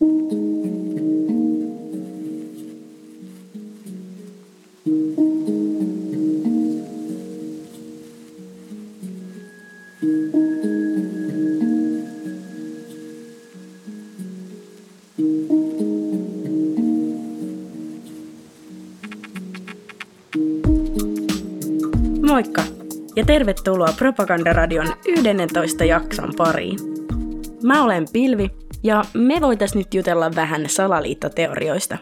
Moikka ja tervetuloa Propagandaradion 11 jakson pariin. Mä olen Pilvi ja me voitais nyt jutella vähän salaliittoteorioista.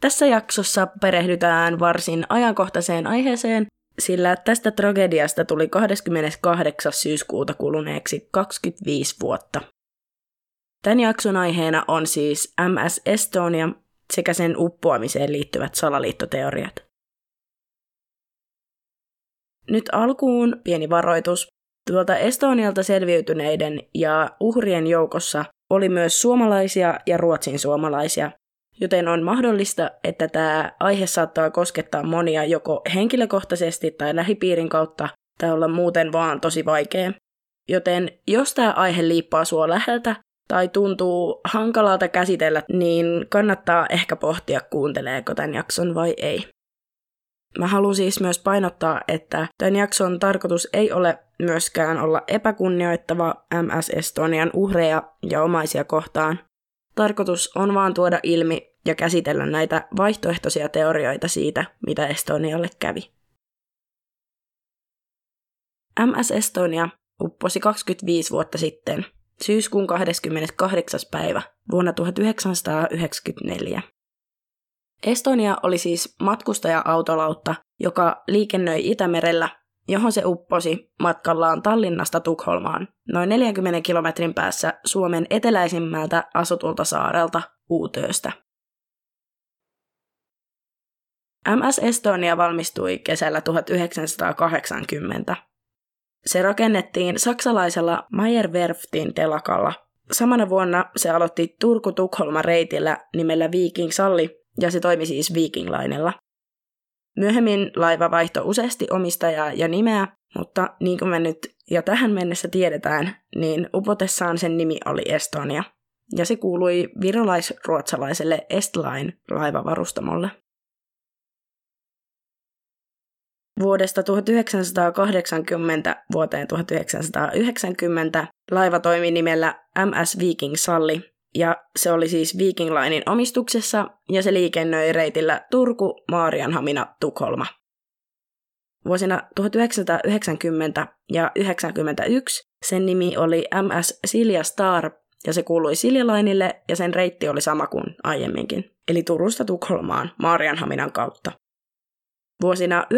Tässä jaksossa perehdytään varsin ajankohtaiseen aiheeseen, sillä tästä tragediasta tuli 28. syyskuuta kuluneeksi 25 vuotta. Tämän jakson aiheena on siis MS Estonia sekä sen uppoamiseen liittyvät salaliittoteoriat. Nyt alkuun pieni varoitus. Tuolta Estonialta selviytyneiden ja uhrien joukossa oli myös suomalaisia ja ruotsin suomalaisia, joten on mahdollista, että tämä aihe saattaa koskettaa monia joko henkilökohtaisesti tai lähipiirin kautta, tai olla muuten vaan tosi vaikea. Joten jos tämä aihe liippaa sua läheltä tai tuntuu hankalalta käsitellä, niin kannattaa ehkä pohtia, kuunteleeko tämän jakson vai ei. Mä haluan siis myös painottaa, että tämän jakson tarkoitus ei ole myöskään olla epäkunnioittava MS Estonian uhreja ja omaisia kohtaan. Tarkoitus on vaan tuoda ilmi ja käsitellä näitä vaihtoehtoisia teorioita siitä, mitä Estonialle kävi. MS Estonia upposi 25 vuotta sitten, syyskuun 28. päivä vuonna 1994. Estonia oli siis matkustaja-autolautta, joka liikennöi Itämerellä, johon se upposi matkallaan Tallinnasta Tukholmaan, noin 40 kilometrin päässä Suomen eteläisimmältä asutulta saarelta Uutööstä. MS Estonia valmistui kesällä 1980. Se rakennettiin saksalaisella Meyerwerftin telakalla. Samana vuonna se aloitti Turku-Tukholma reitillä nimellä Viking Salli, ja se toimi siis Viking Linella. Myöhemmin laiva vaihtoi useasti omistajaa ja nimeä, mutta niin kuin me nyt jo tähän mennessä tiedetään, niin upotessaan sen nimi oli Estonia, ja se kuului virolais-ruotsalaiselle Estline laivavarustamolle. Vuodesta 1980 vuoteen 1990 laiva toimi nimellä MS Viking Salli ja se oli siis Viking Linein omistuksessa ja se liikennöi reitillä Turku, Maarianhamina, Tukholma. Vuosina 1990 ja 1991 sen nimi oli MS Silja Star ja se kuului Silja Lineille ja sen reitti oli sama kuin aiemminkin, eli Turusta Tukholmaan Maarianhaminan kautta. Vuosina 1991-1993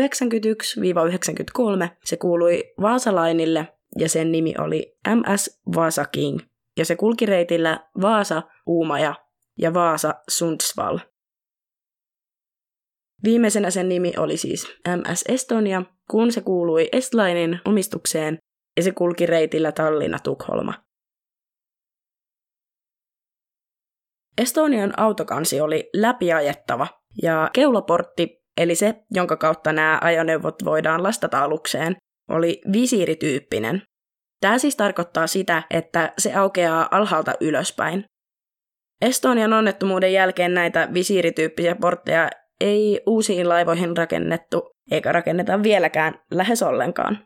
se kuului Vaasalainille ja sen nimi oli MS Vaasa King ja se kulki reitillä Vaasa, Uumaja ja Vaasa, Sundsvall. Viimeisenä sen nimi oli siis MS Estonia, kun se kuului Estlainin omistukseen ja se kulki reitillä Tallinna-Tukholma. Estonian autokansi oli läpiajettava ja keulaportti, eli se, jonka kautta nämä ajoneuvot voidaan lastata alukseen, oli visiirityyppinen, Tämä siis tarkoittaa sitä, että se aukeaa alhaalta ylöspäin. Estonian onnettomuuden jälkeen näitä visiirityyppisiä portteja ei uusiin laivoihin rakennettu, eikä rakenneta vieläkään lähes ollenkaan.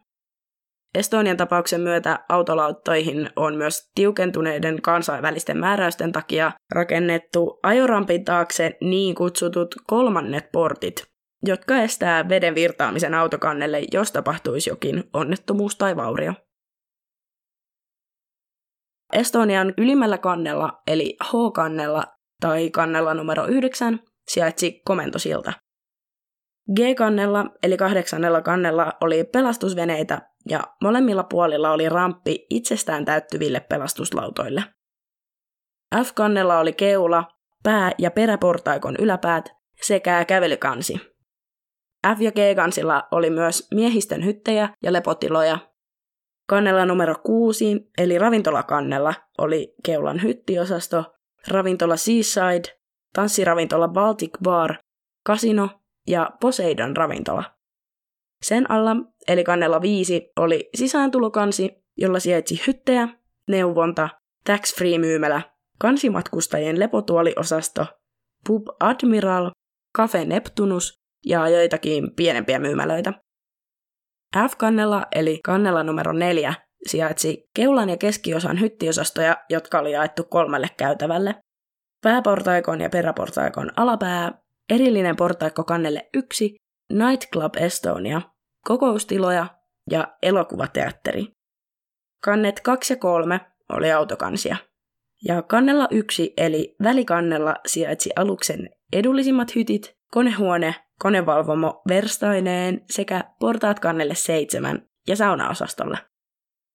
Estonian tapauksen myötä autolauttoihin on myös tiukentuneiden kansainvälisten määräysten takia rakennettu ajorampin taakse niin kutsutut kolmannet portit, jotka estää veden virtaamisen autokannelle, jos tapahtuisi jokin onnettomuus tai vaurio. Estonian ylimmällä kannella, eli H-kannella tai kannella numero 9, sijaitsi komentosilta. G-kannella, eli kahdeksannella kannella, oli pelastusveneitä ja molemmilla puolilla oli ramppi itsestään täyttyville pelastuslautoille. F-kannella oli keula, pää- ja peräportaikon yläpäät sekä kävelykansi. F- ja G-kansilla oli myös miehistön hyttejä ja lepotiloja Kannella numero kuusi, eli ravintolakannella, oli Keulan hyttiosasto, ravintola Seaside, tanssiravintola Baltic Bar, kasino ja Poseidon ravintola. Sen alla, eli kannella viisi, oli sisääntulokansi, jolla sijaitsi hyttejä, neuvonta, tax-free myymälä, kansimatkustajien lepotuoliosasto, Pub Admiral, Cafe Neptunus ja joitakin pienempiä myymälöitä. F-kannella eli kannella numero neljä sijaitsi keulan ja keskiosan hyttiosastoja, jotka oli jaettu kolmelle käytävälle. Pääportaikon ja peräportaikon alapää, erillinen portaikko kannelle yksi, Nightclub Estonia, kokoustiloja ja elokuvateatteri. Kannet 2 ja 3 oli autokansia. Ja kannella 1 eli välikannella sijaitsi aluksen edullisimmat hytit, konehuone, konevalvomo verstaineen sekä portaat kannelle 7 ja saunaosastolle.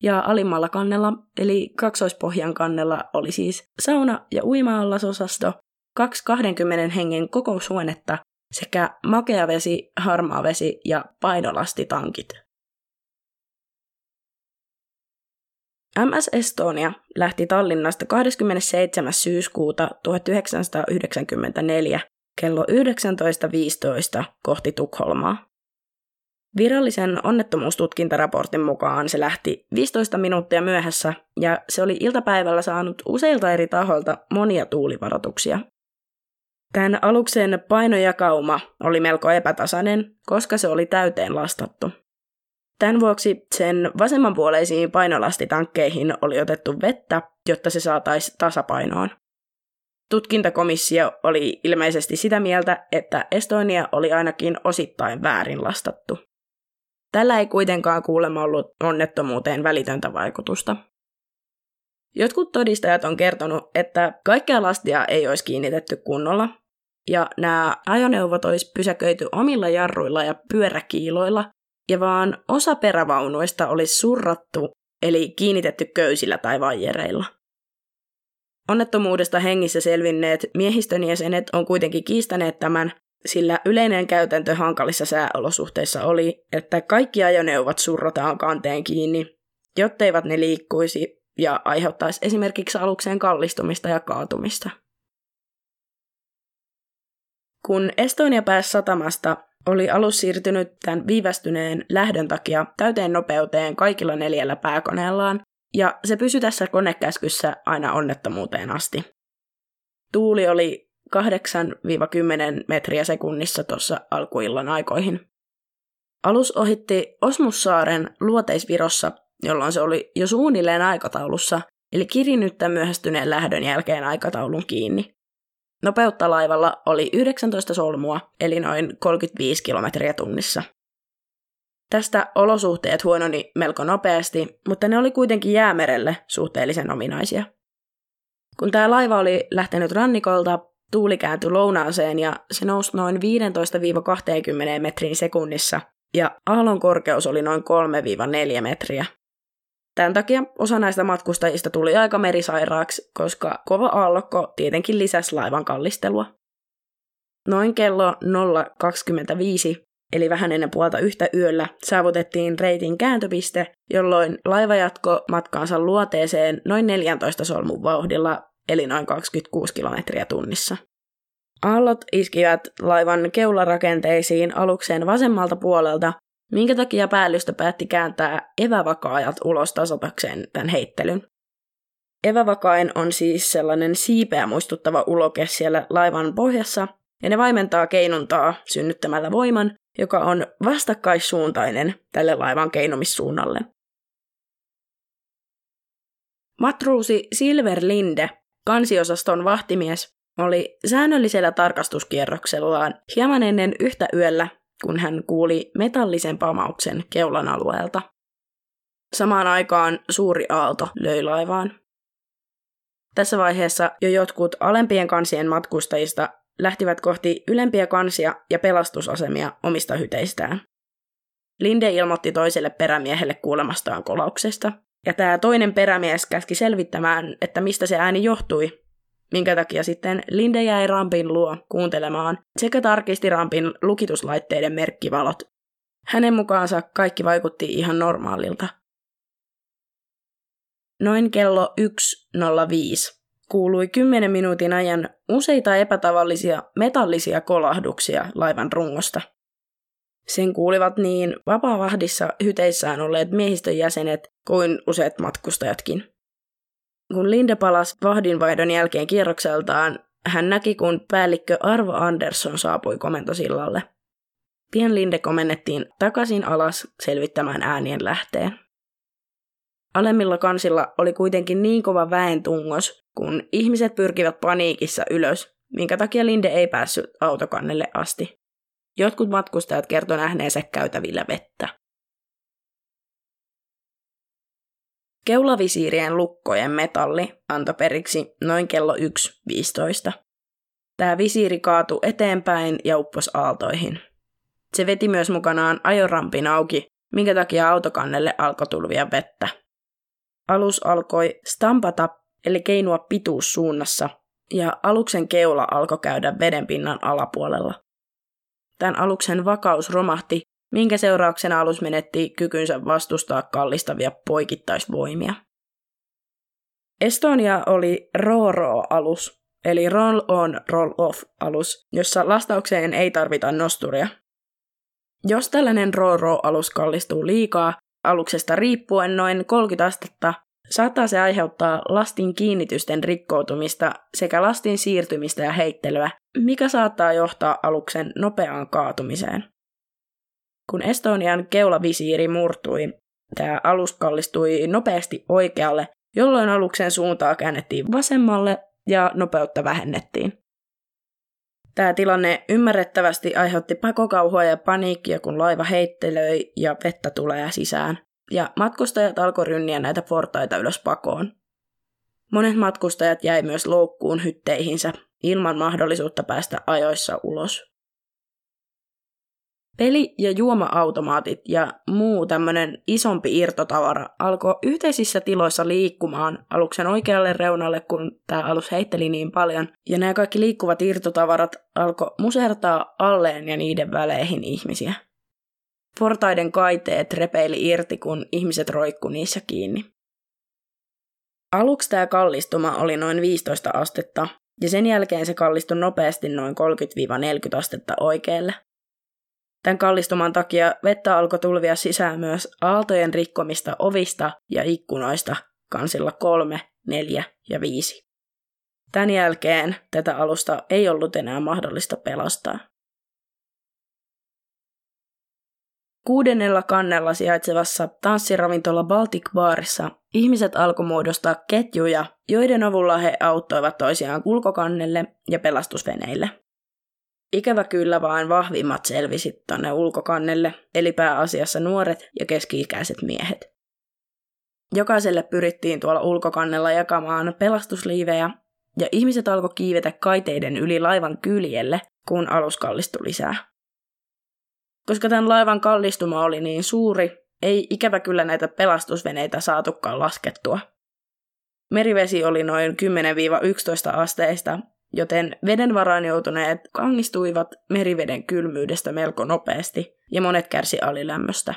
Ja alimmalla kannella, eli kaksoispohjan kannella, oli siis sauna- ja uima-allasosasto, kaksi 20 hengen kokoushuonetta sekä makea vesi, harmaa vesi ja painolastitankit. MS Estonia lähti Tallinnasta 27. syyskuuta 1994 kello 19.15 kohti Tukholmaa. Virallisen onnettomuustutkintaraportin mukaan se lähti 15 minuuttia myöhässä ja se oli iltapäivällä saanut useilta eri tahoilta monia tuulivaroituksia. Tämän aluksen painojakauma oli melko epätasainen, koska se oli täyteen lastattu. Tämän vuoksi sen vasemmanpuoleisiin painolastitankkeihin oli otettu vettä, jotta se saataisiin tasapainoon. Tutkintakomissio oli ilmeisesti sitä mieltä, että Estonia oli ainakin osittain väärin lastattu. Tällä ei kuitenkaan kuulemma ollut onnettomuuteen välitöntä vaikutusta. Jotkut todistajat on kertonut, että kaikkea lastia ei olisi kiinnitetty kunnolla, ja nämä ajoneuvot olisi pysäköity omilla jarruilla ja pyöräkiiloilla, ja vaan osa perävaunuista olisi surrattu, eli kiinnitetty köysillä tai vaijereilla. Onnettomuudesta hengissä selvinneet miehistön jäsenet on kuitenkin kiistäneet tämän, sillä yleinen käytäntö hankalissa sääolosuhteissa oli, että kaikki ajoneuvot surrotaan kanteen kiinni, jotteivät ne liikkuisi ja aiheuttaisi esimerkiksi alukseen kallistumista ja kaatumista. Kun Estonia pääsi satamasta, oli alus siirtynyt tämän viivästyneen lähdön takia täyteen nopeuteen kaikilla neljällä pääkoneellaan, ja se pysyi tässä konekäskyssä aina onnettomuuteen asti. Tuuli oli 8-10 metriä sekunnissa tuossa alkuillan aikoihin. Alus ohitti Osmussaaren luoteisvirossa, jolloin se oli jo suunnilleen aikataulussa, eli kirinyttä myöhästyneen lähdön jälkeen aikataulun kiinni. Nopeutta laivalla oli 19 solmua, eli noin 35 kilometriä tunnissa. Tästä olosuhteet huononi melko nopeasti, mutta ne oli kuitenkin jäämerelle suhteellisen ominaisia. Kun tämä laiva oli lähtenyt rannikolta, tuuli kääntyi lounaaseen ja se nousi noin 15-20 metrin sekunnissa, ja aallon korkeus oli noin 3-4 metriä. Tämän takia osa näistä matkustajista tuli aika merisairaaksi, koska kova aallokko tietenkin lisäsi laivan kallistelua. Noin kello 0.25, eli vähän ennen puolta yhtä yöllä, saavutettiin reitin kääntöpiste, jolloin laiva jatko matkaansa luoteeseen noin 14 solmun vauhdilla, eli noin 26 kilometriä tunnissa. Aallot iskivät laivan keularakenteisiin alukseen vasemmalta puolelta minkä takia päällystö päätti kääntää evävakaajat ulos tasatakseen tämän heittelyn. Evävakain on siis sellainen siipeä muistuttava uloke siellä laivan pohjassa, ja ne vaimentaa keinuntaa synnyttämällä voiman, joka on vastakkaissuuntainen tälle laivan keinumissuunnalle. Matruusi Silver Linde, kansiosaston vahtimies, oli säännöllisellä tarkastuskierroksellaan hieman ennen yhtä yöllä kun hän kuuli metallisen pamauksen keulan alueelta. Samaan aikaan suuri aalto löi laivaan. Tässä vaiheessa jo jotkut alempien kansien matkustajista lähtivät kohti ylempiä kansia ja pelastusasemia omista hyteistään. Linde ilmoitti toiselle perämiehelle kuulemastaan kolauksesta, ja tämä toinen perämies käski selvittämään, että mistä se ääni johtui, minkä takia sitten Linde jäi rampin luo kuuntelemaan sekä tarkisti rampin lukituslaitteiden merkkivalot. Hänen mukaansa kaikki vaikutti ihan normaalilta. Noin kello 1.05 kuului 10 minuutin ajan useita epätavallisia metallisia kolahduksia laivan rungosta. Sen kuulivat niin vapaa-vahdissa hyteissään olleet miehistön jäsenet kuin useat matkustajatkin. Kun Linde palasi vahdinvaihdon jälkeen kierrokseltaan, hän näki, kun päällikkö Arvo Andersson saapui komentosillalle. Pien Linde komennettiin takaisin alas selvittämään äänien lähteen. Alemmilla kansilla oli kuitenkin niin kova väen tungos, kun ihmiset pyrkivät paniikissa ylös, minkä takia Linde ei päässyt autokannelle asti. Jotkut matkustajat kertoivat nähneensä käytävillä vettä. Keulavisiirien lukkojen metalli antoi periksi noin kello 1.15. Tämä visiiri kaatui eteenpäin ja uppos aaltoihin. Se veti myös mukanaan ajorampin auki, minkä takia autokannelle alkoi tulvia vettä. Alus alkoi stampata, eli keinua pituussuunnassa, ja aluksen keula alkoi käydä vedenpinnan alapuolella. Tämän aluksen vakaus romahti, minkä seurauksena alus menetti kykynsä vastustaa kallistavia poikittaisvoimia. Estonia oli RORO-alus, eli Roll on, Roll off-alus, jossa lastaukseen ei tarvita nosturia. Jos tällainen RORO-alus kallistuu liikaa, aluksesta riippuen noin 30 astetta, saattaa se aiheuttaa lastin kiinnitysten rikkoutumista sekä lastin siirtymistä ja heittelyä, mikä saattaa johtaa aluksen nopeaan kaatumiseen. Kun Estonian keulavisiiri murtui, tämä alus kallistui nopeasti oikealle, jolloin aluksen suuntaa käännettiin vasemmalle ja nopeutta vähennettiin. Tämä tilanne ymmärrettävästi aiheutti pakokauhua ja paniikkia, kun laiva heittelöi ja vettä tulee sisään. Ja matkustajat alkoi rynniä näitä portaita ylös pakoon. Monet matkustajat jäi myös loukkuun hytteihinsä ilman mahdollisuutta päästä ajoissa ulos. Peli- ja juoma-automaatit ja muu tämmöinen isompi irtotavara alkoi yhteisissä tiloissa liikkumaan aluksen oikealle reunalle, kun tämä alus heitteli niin paljon. Ja nämä kaikki liikkuvat irtotavarat alkoi musertaa alleen ja niiden väleihin ihmisiä. Portaiden kaiteet repeili irti, kun ihmiset roikku niissä kiinni. Aluksi tämä kallistuma oli noin 15 astetta, ja sen jälkeen se kallistui nopeasti noin 30-40 astetta oikealle. Tämän kallistuman takia vettä alkoi tulvia sisään myös aaltojen rikkomista ovista ja ikkunoista kansilla kolme, neljä ja viisi. Tämän jälkeen tätä alusta ei ollut enää mahdollista pelastaa. Kuudennella kannella sijaitsevassa tanssiravintola Baltic Barissa ihmiset alkoi muodostaa ketjuja, joiden avulla he auttoivat toisiaan ulkokannelle ja pelastusveneille. Ikävä kyllä vain vahvimmat selvisit tonne ulkokannelle, eli pääasiassa nuoret ja keski-ikäiset miehet. Jokaiselle pyrittiin tuolla ulkokannella jakamaan pelastusliivejä, ja ihmiset alkoi kiivetä kaiteiden yli laivan kyljelle, kun alus kallistui lisää. Koska tämän laivan kallistuma oli niin suuri, ei ikävä kyllä näitä pelastusveneitä saatukaan laskettua. Merivesi oli noin 10-11 asteista, joten veden varaan joutuneet kangistuivat meriveden kylmyydestä melko nopeasti ja monet kärsi alilämmöstä.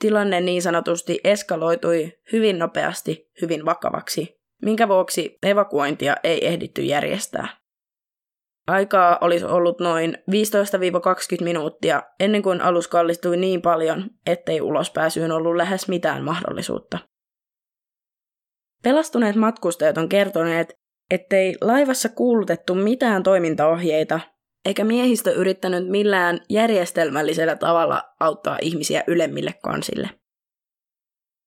Tilanne niin sanotusti eskaloitui hyvin nopeasti hyvin vakavaksi, minkä vuoksi evakuointia ei ehditty järjestää. Aikaa olisi ollut noin 15-20 minuuttia ennen kuin alus kallistui niin paljon, ettei ulospääsyyn ollut lähes mitään mahdollisuutta. Pelastuneet matkustajat on kertoneet, ettei laivassa kuulutettu mitään toimintaohjeita, eikä miehistö yrittänyt millään järjestelmällisellä tavalla auttaa ihmisiä ylemmille kansille.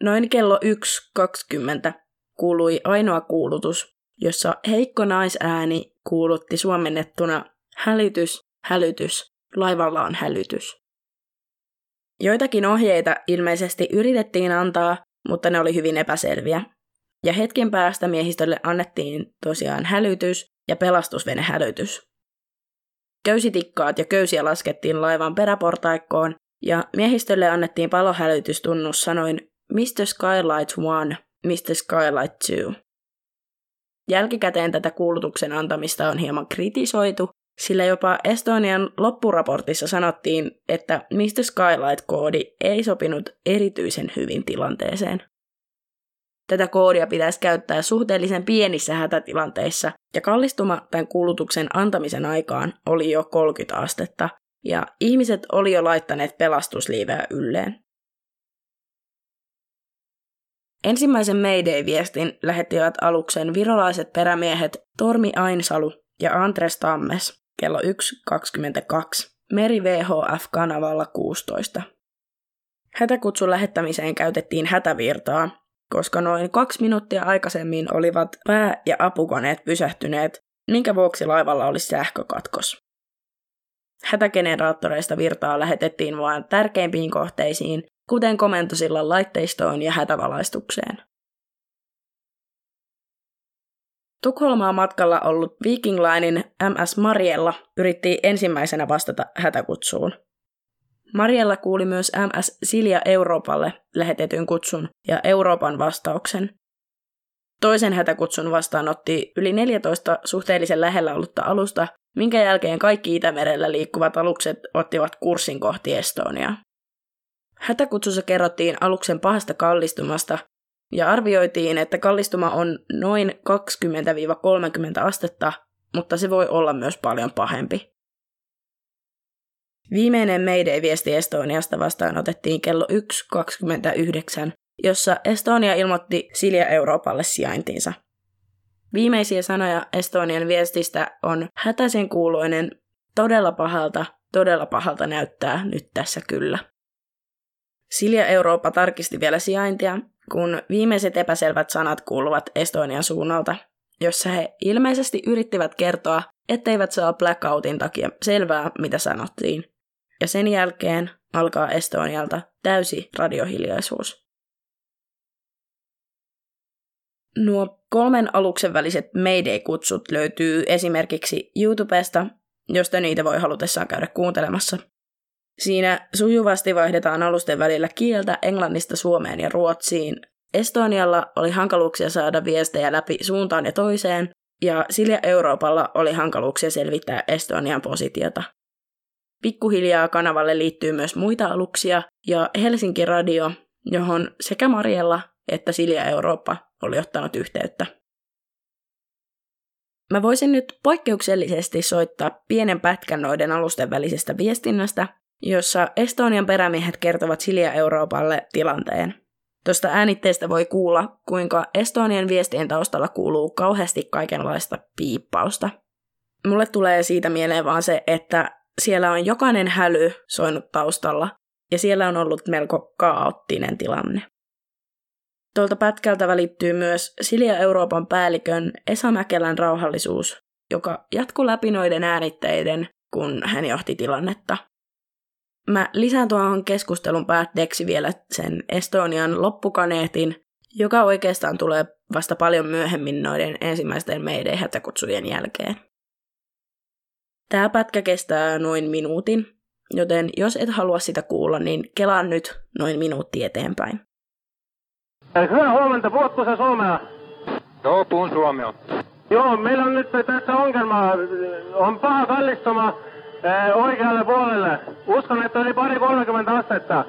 Noin kello 1.20 kuului ainoa kuulutus, jossa heikko naisääni kuulutti suomennettuna hälytys, hälytys, laivalla on hälytys. Joitakin ohjeita ilmeisesti yritettiin antaa, mutta ne oli hyvin epäselviä, ja hetken päästä miehistölle annettiin tosiaan hälytys ja pelastusvenehälytys. Köysitikkaat ja köysiä laskettiin laivan peräportaikkoon ja miehistölle annettiin palohälytystunnus sanoin Mr. Skylight 1, Mr. Skylight 2. Jälkikäteen tätä kuulutuksen antamista on hieman kritisoitu, sillä jopa Estonian loppuraportissa sanottiin, että Mr. Skylight-koodi ei sopinut erityisen hyvin tilanteeseen. Tätä koodia pitäisi käyttää suhteellisen pienissä hätätilanteissa, ja kallistuma tämän kuulutuksen antamisen aikaan oli jo 30 astetta, ja ihmiset oli jo laittaneet pelastusliiveä ylleen. Ensimmäisen Mayday-viestin lähettivät aluksen virolaiset perämiehet Tormi Ainsalu ja Andres Tammes kello 1.22 Meri VHF-kanavalla 16. Hätäkutsun lähettämiseen käytettiin hätävirtaa, koska noin kaksi minuuttia aikaisemmin olivat pää- ja apukoneet pysähtyneet, minkä vuoksi laivalla oli sähkökatkos. Hätägeneraattoreista virtaa lähetettiin vain tärkeimpiin kohteisiin, kuten komentosillan laitteistoon ja hätävalaistukseen. Tukholmaa matkalla ollut Viking Linein MS Mariella yritti ensimmäisenä vastata hätäkutsuun. Mariella kuuli myös MS Silja Euroopalle lähetetyn kutsun ja Euroopan vastauksen. Toisen hätäkutsun vastaanotti yli 14 suhteellisen lähellä ollutta alusta, minkä jälkeen kaikki Itämerellä liikkuvat alukset ottivat kurssin kohti Estoniaa. Hätäkutsussa kerrottiin aluksen pahasta kallistumasta ja arvioitiin, että kallistuma on noin 20-30 astetta, mutta se voi olla myös paljon pahempi. Viimeinen Mayday-viesti Estoniasta vastaan otettiin kello 1.29, jossa Estonia ilmoitti Silja Euroopalle sijaintinsa. Viimeisiä sanoja Estonian viestistä on hätäisen kuuloinen, todella pahalta, todella pahalta näyttää nyt tässä kyllä. Silja Eurooppa tarkisti vielä sijaintia, kun viimeiset epäselvät sanat kuuluvat Estonian suunnalta, jossa he ilmeisesti yrittivät kertoa, etteivät saa blackoutin takia selvää, mitä sanottiin. Ja sen jälkeen alkaa Estonialta täysi radiohiljaisuus. Nuo kolmen aluksen väliset Mayday-kutsut löytyy esimerkiksi YouTubesta, josta niitä voi halutessaan käydä kuuntelemassa – Siinä sujuvasti vaihdetaan alusten välillä kieltä englannista suomeen ja ruotsiin. Estonialla oli hankaluuksia saada viestejä läpi suuntaan ja toiseen, ja Silja Euroopalla oli hankaluuksia selvittää Estonian positiota. Pikkuhiljaa kanavalle liittyy myös muita aluksia ja Helsinki Radio, johon sekä Mariella että Silja Eurooppa oli ottanut yhteyttä. Mä voisin nyt poikkeuksellisesti soittaa pienen pätkän noiden alusten välisestä viestinnästä, jossa Estonian perämiehet kertovat Silja Euroopalle tilanteen. Tuosta äänitteestä voi kuulla, kuinka Estonian viestien taustalla kuuluu kauheasti kaikenlaista piippausta. Mulle tulee siitä mieleen vaan se, että siellä on jokainen häly soinut taustalla, ja siellä on ollut melko kaoottinen tilanne. Tuolta pätkältä välittyy myös Silja Euroopan päällikön Esa Mäkelän rauhallisuus, joka jatkuu läpi noiden äänitteiden, kun hän johti tilannetta. Mä lisään tuohon keskustelun päätteeksi vielä sen Estonian loppukaneetin, joka oikeastaan tulee vasta paljon myöhemmin noiden ensimmäisten meidän hätäkutsujen jälkeen. Tämä pätkä kestää noin minuutin, joten jos et halua sitä kuulla, niin kelaan nyt noin minuutti eteenpäin. Hyvää huomenta, puhutko sä suomea? Joo, puhun suomea. Joo, meillä on nyt tässä ongelma. On paha kallistuma oikealle puolelle. Uskon, että oli pari 30 astetta.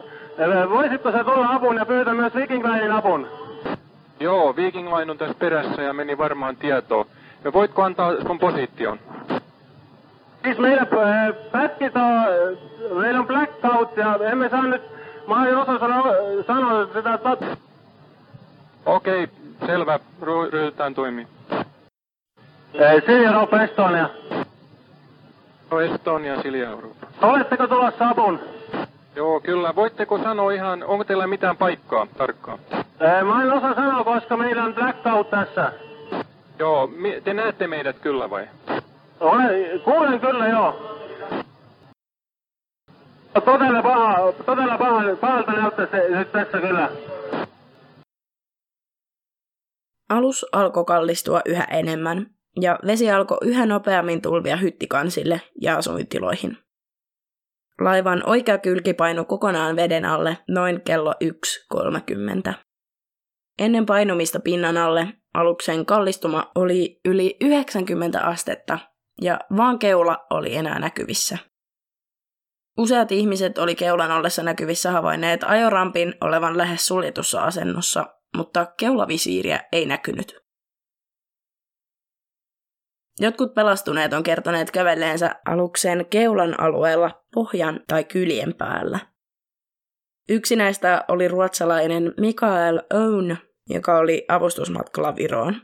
Voisitko se tulla apuun ja pyytää myös Viking Linein apun? Joo, Viking Line on tässä perässä ja meni varmaan tietoa. Ja voitko antaa sun position? Siis meillä pätkit on, meillä on blackout ja emme saa nyt, mä en osaa sanoa, sanoa sitä tat... Okei, selvä, ryhdytään toimiin. Silja Estonia. No Estonia Silja Eurooppa. Oletteko tulossa apun? Joo, kyllä. Voitteko sanoa ihan, onko teillä mitään paikkaa tarkkaan? Ää, mä en osaa sanoa, koska meillä on blackout tässä. Joo, te näette meidät kyllä vai? Olen, kuulen kyllä, joo. Todella paha, todella paha, pahalta näyttää se nyt tässä kyllä. Alus alkoi kallistua yhä enemmän, ja vesi alkoi yhä nopeammin tulvia hyttikansille ja asuintiloihin. Laivan oikea kylki painui kokonaan veden alle noin kello 1.30. Ennen painumista pinnan alle aluksen kallistuma oli yli 90 astetta ja vaan keula oli enää näkyvissä. Useat ihmiset oli keulan ollessa näkyvissä havainneet ajorampin olevan lähes suljetussa asennossa, mutta keulavisiiriä ei näkynyt. Jotkut pelastuneet on kertoneet kävelleensä aluksen keulan alueella pohjan tai kyljen päällä. Yksi näistä oli ruotsalainen Mikael Own, joka oli avustusmatkalla Viroon.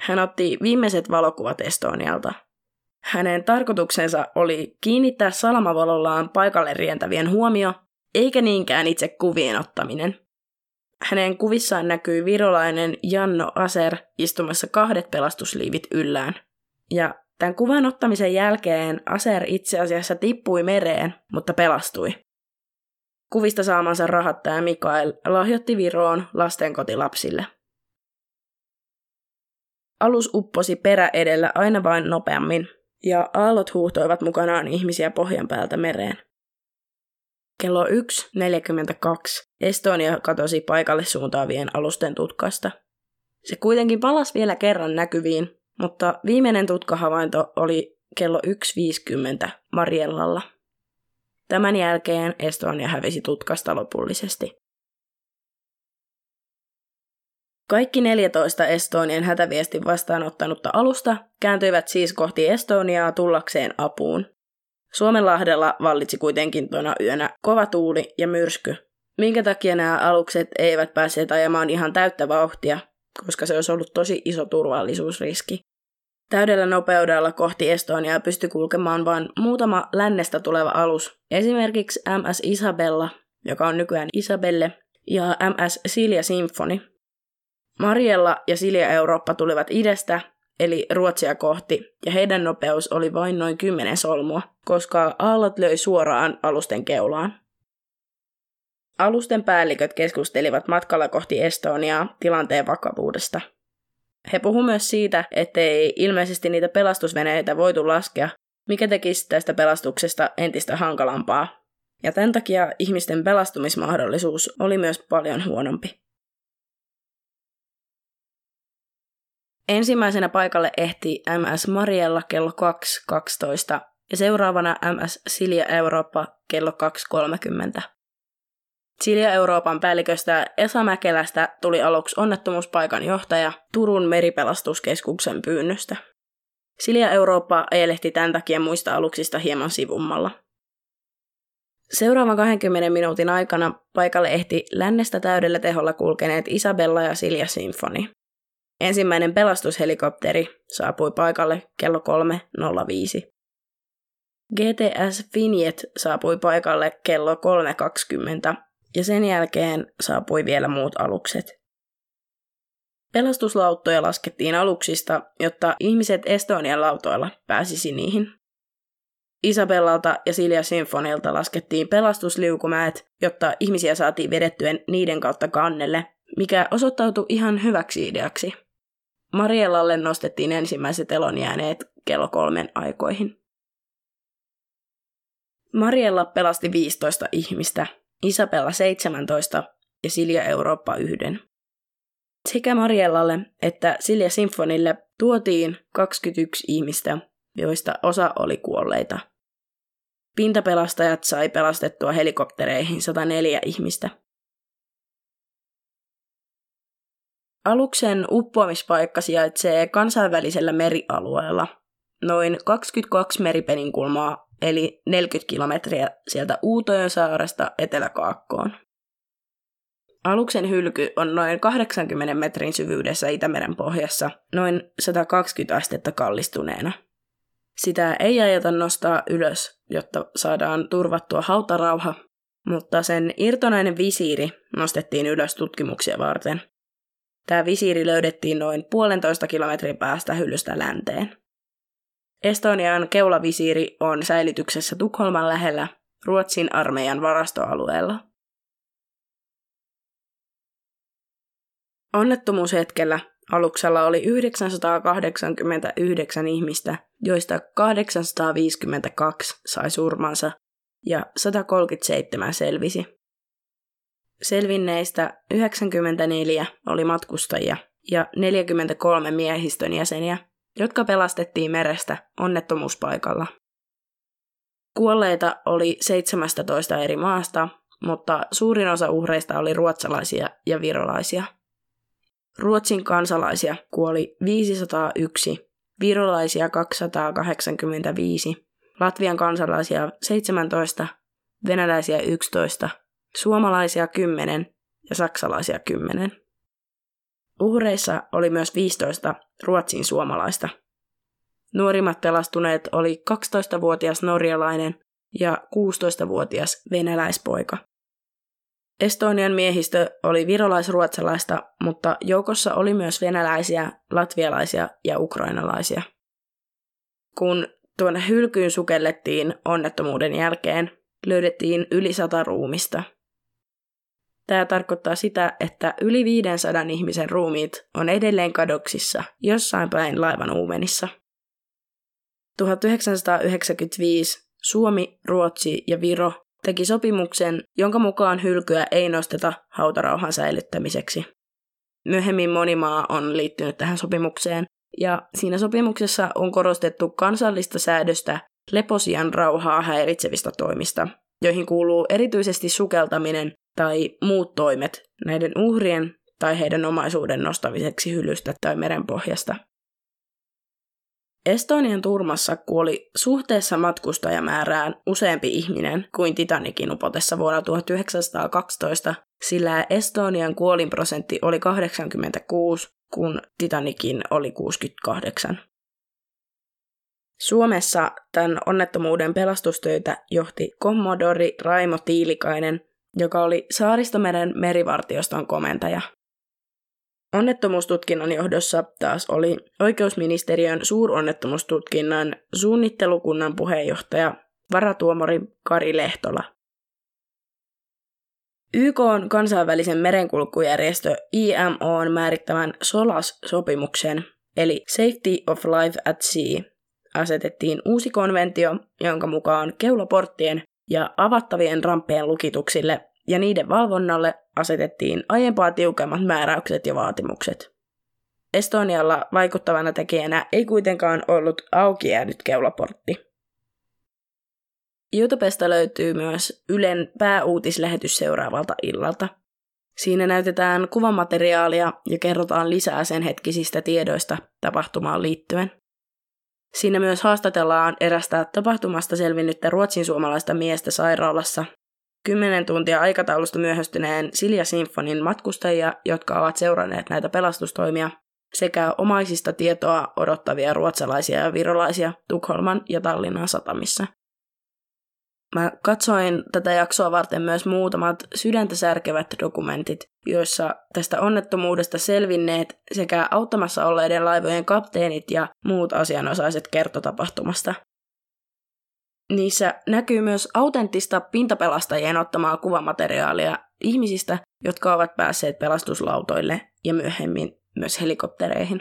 Hän otti viimeiset valokuvat Estonialta. Hänen tarkoituksensa oli kiinnittää salamavalollaan paikalle rientävien huomio, eikä niinkään itse kuvien ottaminen. Hänen kuvissaan näkyy virolainen Janno Aser istumassa kahdet pelastusliivit yllään. Ja tämän kuvan ottamisen jälkeen Aser itse asiassa tippui mereen, mutta pelastui. Kuvista saamansa rahattaja Mikael lahjoitti Viroon lastenkotilapsille. Alus upposi perä edellä aina vain nopeammin, ja aallot huuhtoivat mukanaan ihmisiä pohjan päältä mereen. Kello 1.42 Estonia katosi paikalle suuntaavien alusten tutkasta. Se kuitenkin palasi vielä kerran näkyviin, mutta viimeinen tutkahavainto oli kello 1.50 Mariellalla. Tämän jälkeen Estonia hävisi tutkasta lopullisesti. Kaikki 14 Estonian hätäviestin vastaanottanutta alusta kääntyivät siis kohti Estoniaa tullakseen apuun. Suomenlahdella vallitsi kuitenkin tuona yönä kova tuuli ja myrsky, minkä takia nämä alukset eivät päässeet ajamaan ihan täyttä vauhtia, koska se olisi ollut tosi iso turvallisuusriski. Täydellä nopeudella kohti Estoniaa pystyi kulkemaan vain muutama lännestä tuleva alus, esimerkiksi MS Isabella, joka on nykyään Isabelle, ja MS Silja Symphony. Mariella ja Silja Eurooppa tulivat idästä, eli Ruotsia kohti, ja heidän nopeus oli vain noin 10 solmua, koska aallot löi suoraan alusten keulaan. Alusten päälliköt keskustelivat matkalla kohti Estoniaa tilanteen vakavuudesta – he puhuivat myös siitä, ettei ilmeisesti niitä pelastusveneitä voitu laskea, mikä tekisi tästä pelastuksesta entistä hankalampaa. Ja tämän takia ihmisten pelastumismahdollisuus oli myös paljon huonompi. Ensimmäisenä paikalle ehti MS Mariella kello 2.12 ja seuraavana MS Silja Eurooppa kello 2.30. Silja Euroopan päälliköstä Esa Mäkelästä tuli aluksi onnettomuuspaikan johtaja Turun meripelastuskeskuksen pyynnöstä. Silja Eurooppa ajelehti tämän takia muista aluksista hieman sivummalla. Seuraavan 20 minuutin aikana paikalle ehti lännestä täydellä teholla kulkeneet Isabella ja Silja Symphony. Ensimmäinen pelastushelikopteri saapui paikalle kello 3.05. GTS Finjet saapui paikalle kello ja sen jälkeen saapui vielä muut alukset. Pelastuslauttoja laskettiin aluksista, jotta ihmiset Estonian lautoilla pääsisi niihin. Isabellalta ja Silja Symfonilta laskettiin pelastusliukumäet, jotta ihmisiä saatiin vedettyä niiden kautta kannelle, mikä osoittautui ihan hyväksi ideaksi. Mariellalle nostettiin ensimmäiset elonjääneet kello kolmen aikoihin. Mariella pelasti 15 ihmistä Isabella 17 ja Silja Eurooppa yhden. Sekä Mariellalle että Silja Symfonille tuotiin 21 ihmistä, joista osa oli kuolleita. Pintapelastajat sai pelastettua helikoptereihin 104 ihmistä. Aluksen uppoamispaikka sijaitsee kansainvälisellä merialueella, noin 22 meripeninkulmaa eli 40 kilometriä sieltä Uutojen saaresta Etelä-Kaakkoon. Aluksen hylky on noin 80 metrin syvyydessä Itämeren pohjassa, noin 120 astetta kallistuneena. Sitä ei ajeta nostaa ylös, jotta saadaan turvattua hautarauha, mutta sen irtonainen visiiri nostettiin ylös tutkimuksia varten. Tämä visiiri löydettiin noin puolentoista kilometrin päästä hyllystä länteen. Estonian keulavisiiri on säilytyksessä Tukholman lähellä Ruotsin armeijan varastoalueella. Onnettomuushetkellä aluksella oli 989 ihmistä, joista 852 sai surmansa ja 137 selvisi. Selvinneistä 94 oli matkustajia ja 43 miehistön jäseniä jotka pelastettiin merestä onnettomuuspaikalla. Kuolleita oli 17 eri maasta, mutta suurin osa uhreista oli ruotsalaisia ja virolaisia. Ruotsin kansalaisia kuoli 501, virolaisia 285, Latvian kansalaisia 17, venäläisiä 11, suomalaisia 10 ja saksalaisia 10. Uhreissa oli myös 15 Ruotsin suomalaista. Nuorimmat pelastuneet oli 12-vuotias norjalainen ja 16-vuotias venäläispoika. Estonian miehistö oli virolaisruotsalaista, mutta joukossa oli myös venäläisiä, latvialaisia ja ukrainalaisia. Kun tuonne hylkyyn sukellettiin onnettomuuden jälkeen, löydettiin yli sata ruumista. Tämä tarkoittaa sitä, että yli 500 ihmisen ruumiit on edelleen kadoksissa jossain päin laivan uumenissa. 1995 Suomi, Ruotsi ja Viro teki sopimuksen, jonka mukaan hylkyä ei nosteta hautarauhan säilyttämiseksi. Myöhemmin moni maa on liittynyt tähän sopimukseen, ja siinä sopimuksessa on korostettu kansallista säädöstä leposian rauhaa häiritsevistä toimista, joihin kuuluu erityisesti sukeltaminen tai muut toimet näiden uhrien tai heidän omaisuuden nostamiseksi hylystä tai merenpohjasta. Estonian turmassa kuoli suhteessa matkustajamäärään useampi ihminen kuin Titanikin upotessa vuonna 1912, sillä Estonian kuolinprosentti oli 86, kun Titanikin oli 68. Suomessa tämän onnettomuuden pelastustöitä johti kommodori Raimo Tiilikainen, joka oli Saaristomeren merivartioston komentaja. Onnettomuustutkinnon johdossa taas oli oikeusministeriön suuronnettomuustutkinnan suunnittelukunnan puheenjohtaja varatuomari Kari Lehtola. YK on kansainvälisen merenkulkujärjestö IMO on määrittävän SOLAS-sopimuksen, eli Safety of Life at Sea, asetettiin uusi konventio, jonka mukaan keulaporttien ja avattavien ramppien lukituksille ja niiden valvonnalle asetettiin aiempaa tiukemmat määräykset ja vaatimukset. Estonialla vaikuttavana tekijänä ei kuitenkaan ollut auki jäänyt keulaportti. YouTubesta löytyy myös Ylen pääuutislähetys seuraavalta illalta. Siinä näytetään kuvamateriaalia ja kerrotaan lisää sen hetkisistä tiedoista tapahtumaan liittyen. Siinä myös haastatellaan erästä tapahtumasta selvinnyttä ruotsin suomalaista miestä sairaalassa kymmenen tuntia aikataulusta myöhästyneen Silja Sinfonin matkustajia, jotka ovat seuranneet näitä pelastustoimia, sekä omaisista tietoa odottavia ruotsalaisia ja virolaisia Tukholman ja Tallinnan satamissa. Mä katsoin tätä jaksoa varten myös muutamat sydäntä särkevät dokumentit, joissa tästä onnettomuudesta selvinneet sekä auttamassa olleiden laivojen kapteenit ja muut asianosaiset kertotapahtumasta. Niissä näkyy myös autenttista pintapelastajien ottamaa kuvamateriaalia ihmisistä, jotka ovat päässeet pelastuslautoille ja myöhemmin myös helikoptereihin.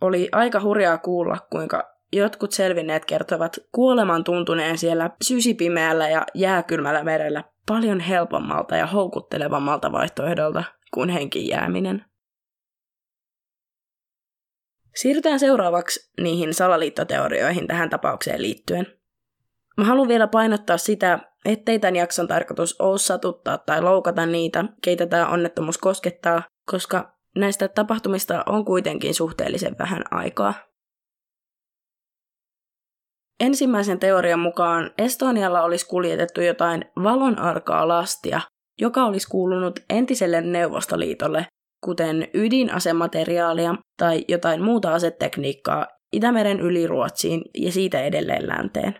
Oli aika hurjaa kuulla, kuinka jotkut selvinneet kertovat kuoleman tuntuneen siellä sysipimeällä ja jääkylmällä merellä paljon helpommalta ja houkuttelevammalta vaihtoehdolta kuin henkin jääminen. Siirrytään seuraavaksi niihin salaliittoteorioihin tähän tapaukseen liittyen. Mä haluan vielä painottaa sitä, ettei tämän jakson tarkoitus ole satuttaa tai loukata niitä, keitä tämä onnettomuus koskettaa, koska näistä tapahtumista on kuitenkin suhteellisen vähän aikaa. Ensimmäisen teorian mukaan Estonialla olisi kuljetettu jotain valonarkaa lastia, joka olisi kuulunut entiselle Neuvostoliitolle, kuten ydinasemateriaalia tai jotain muuta asetekniikkaa Itämeren yli Ruotsiin ja siitä edelleen länteen.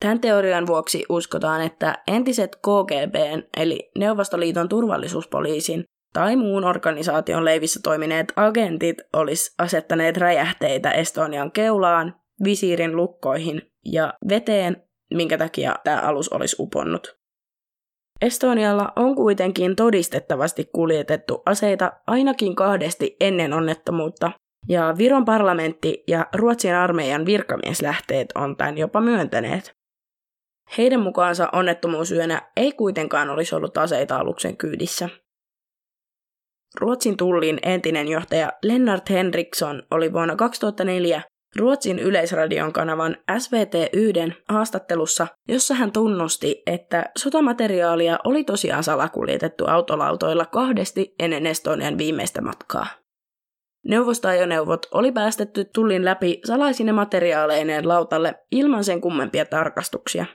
Tämän teorian vuoksi uskotaan, että entiset KGB eli Neuvostoliiton turvallisuuspoliisin tai muun organisaation leivissä toimineet agentit olisi asettaneet räjähteitä Estonian keulaan, visiirin lukkoihin ja veteen, minkä takia tämä alus olisi uponnut. Estonialla on kuitenkin todistettavasti kuljetettu aseita ainakin kahdesti ennen onnettomuutta, ja Viron parlamentti ja Ruotsin armeijan virkamieslähteet on tämän jopa myöntäneet. Heidän mukaansa onnettomuusyönä ei kuitenkaan olisi ollut aseita aluksen kyydissä. Ruotsin tullin entinen johtaja Lennart Henriksson oli vuonna 2004 Ruotsin yleisradion kanavan SVT1 haastattelussa, jossa hän tunnusti, että sotamateriaalia oli tosiaan salakuljetettu autolautoilla kahdesti ennen Estonian viimeistä matkaa. Neuvostoajoneuvot oli päästetty tullin läpi salaisine materiaaleineen lautalle ilman sen kummempia tarkastuksia.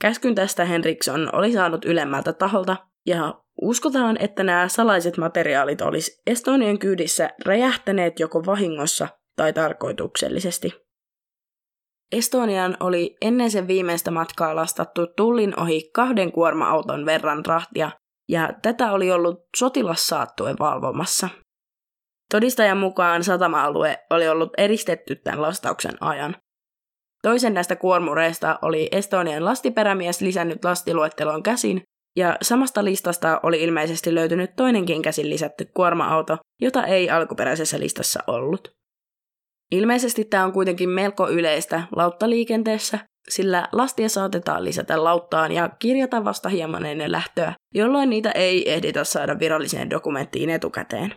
Käskyn tästä Henriksson oli saanut ylemmältä taholta, ja uskotaan, että nämä salaiset materiaalit olisi Estonian kyydissä räjähtäneet joko vahingossa tai tarkoituksellisesti. Estonian oli ennen sen viimeistä matkaa lastattu tullin ohi kahden kuorma-auton verran rahtia, ja tätä oli ollut sotilassaattue valvomassa. Todistajan mukaan satama-alue oli ollut eristetty tämän lastauksen ajan. Toisen näistä kuormureista oli Estonian lastiperämies lisännyt lastiluetteloon käsin, ja samasta listasta oli ilmeisesti löytynyt toinenkin käsin lisätty kuorma-auto, jota ei alkuperäisessä listassa ollut. Ilmeisesti tämä on kuitenkin melko yleistä lauttaliikenteessä, sillä lastia saatetaan lisätä lauttaan ja kirjata vasta hieman ennen lähtöä, jolloin niitä ei ehditä saada viralliseen dokumenttiin etukäteen.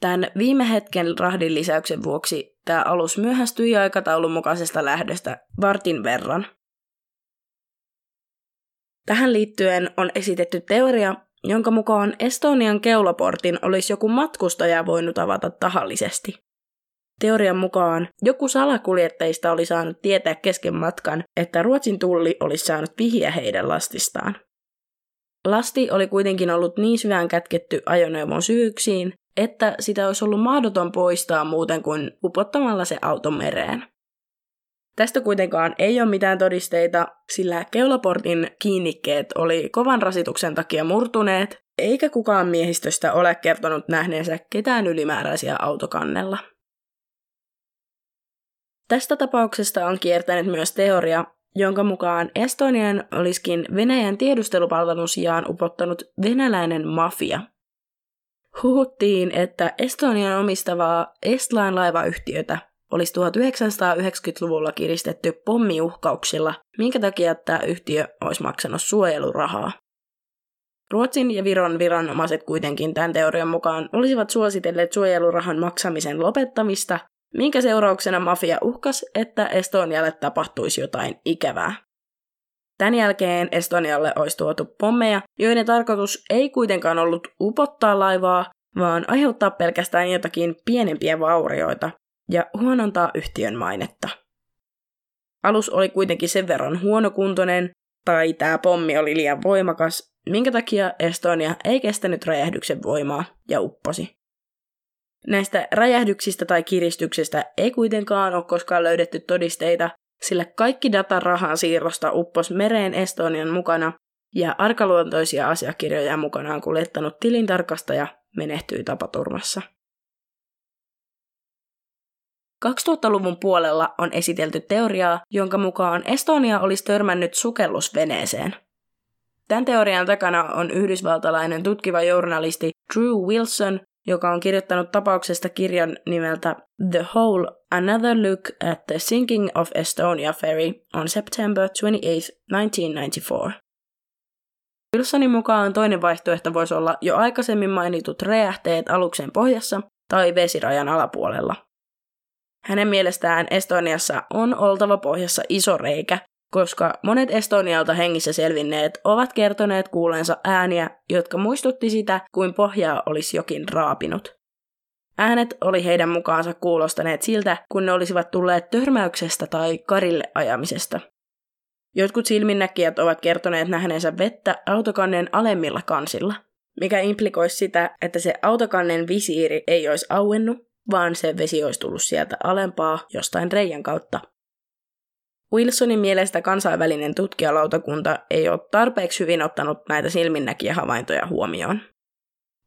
Tämän viime hetken rahdin lisäyksen vuoksi tämä alus myöhästyi aikataulun mukaisesta lähdöstä vartin verran. Tähän liittyen on esitetty teoria, jonka mukaan Estonian keulaportin olisi joku matkustaja voinut avata tahallisesti. Teorian mukaan joku salakuljettajista oli saanut tietää kesken matkan, että Ruotsin tulli olisi saanut vihjeä heidän lastistaan. Lasti oli kuitenkin ollut niin syvään kätketty ajoneuvon syyksiin, että sitä olisi ollut mahdoton poistaa muuten kuin upottamalla se auto mereen. Tästä kuitenkaan ei ole mitään todisteita, sillä keulaportin kiinnikkeet oli kovan rasituksen takia murtuneet, eikä kukaan miehistöstä ole kertonut nähneensä ketään ylimääräisiä autokannella. Tästä tapauksesta on kiertänyt myös teoria, jonka mukaan Estonian olisikin Venäjän tiedustelupalvelun sijaan upottanut venäläinen mafia. Huhuttiin, että Estonian omistavaa Estline laivayhtiötä olisi 1990-luvulla kiristetty pommiuhkauksilla, minkä takia tämä yhtiö olisi maksanut suojelurahaa. Ruotsin ja Viron viranomaiset kuitenkin tämän teorian mukaan olisivat suositelleet suojelurahan maksamisen lopettamista minkä seurauksena mafia uhkas, että Estonialle tapahtuisi jotain ikävää. Tämän jälkeen Estonialle olisi tuotu pommeja, joiden tarkoitus ei kuitenkaan ollut upottaa laivaa, vaan aiheuttaa pelkästään jotakin pienempiä vaurioita ja huonontaa yhtiön mainetta. Alus oli kuitenkin sen verran huonokuntoinen, tai tämä pommi oli liian voimakas, minkä takia Estonia ei kestänyt räjähdyksen voimaa ja upposi. Näistä räjähdyksistä tai kiristyksestä ei kuitenkaan ole koskaan löydetty todisteita, sillä kaikki data rahan siirrosta uppos mereen Estonian mukana ja arkaluontoisia asiakirjoja mukanaan kuljettanut tilintarkastaja menehtyi tapaturmassa. 2000-luvun puolella on esitelty teoriaa, jonka mukaan Estonia olisi törmännyt sukellusveneeseen. Tämän teorian takana on yhdysvaltalainen tutkiva journalisti Drew Wilson, joka on kirjoittanut tapauksesta kirjan nimeltä The Hole Another Look at the Sinking of Estonia Ferry on September 28, 1994. Wilsonin mukaan toinen vaihtoehto voisi olla jo aikaisemmin mainitut räjähteet aluksen pohjassa tai vesirajan alapuolella. Hänen mielestään Estoniassa on oltava pohjassa iso reikä, koska monet Estonialta hengissä selvinneet ovat kertoneet kuuleensa ääniä, jotka muistutti sitä, kuin pohjaa olisi jokin raapinut. Äänet oli heidän mukaansa kuulostaneet siltä, kun ne olisivat tulleet törmäyksestä tai karille ajamisesta. Jotkut silminnäkijät ovat kertoneet nähneensä vettä autokannen alemmilla kansilla, mikä implikoisi sitä, että se autokannen visiiri ei olisi auennut, vaan se vesi olisi tullut sieltä alempaa jostain reijän kautta Wilsonin mielestä kansainvälinen tutkijalautakunta ei ole tarpeeksi hyvin ottanut näitä silminnäkijähavaintoja huomioon.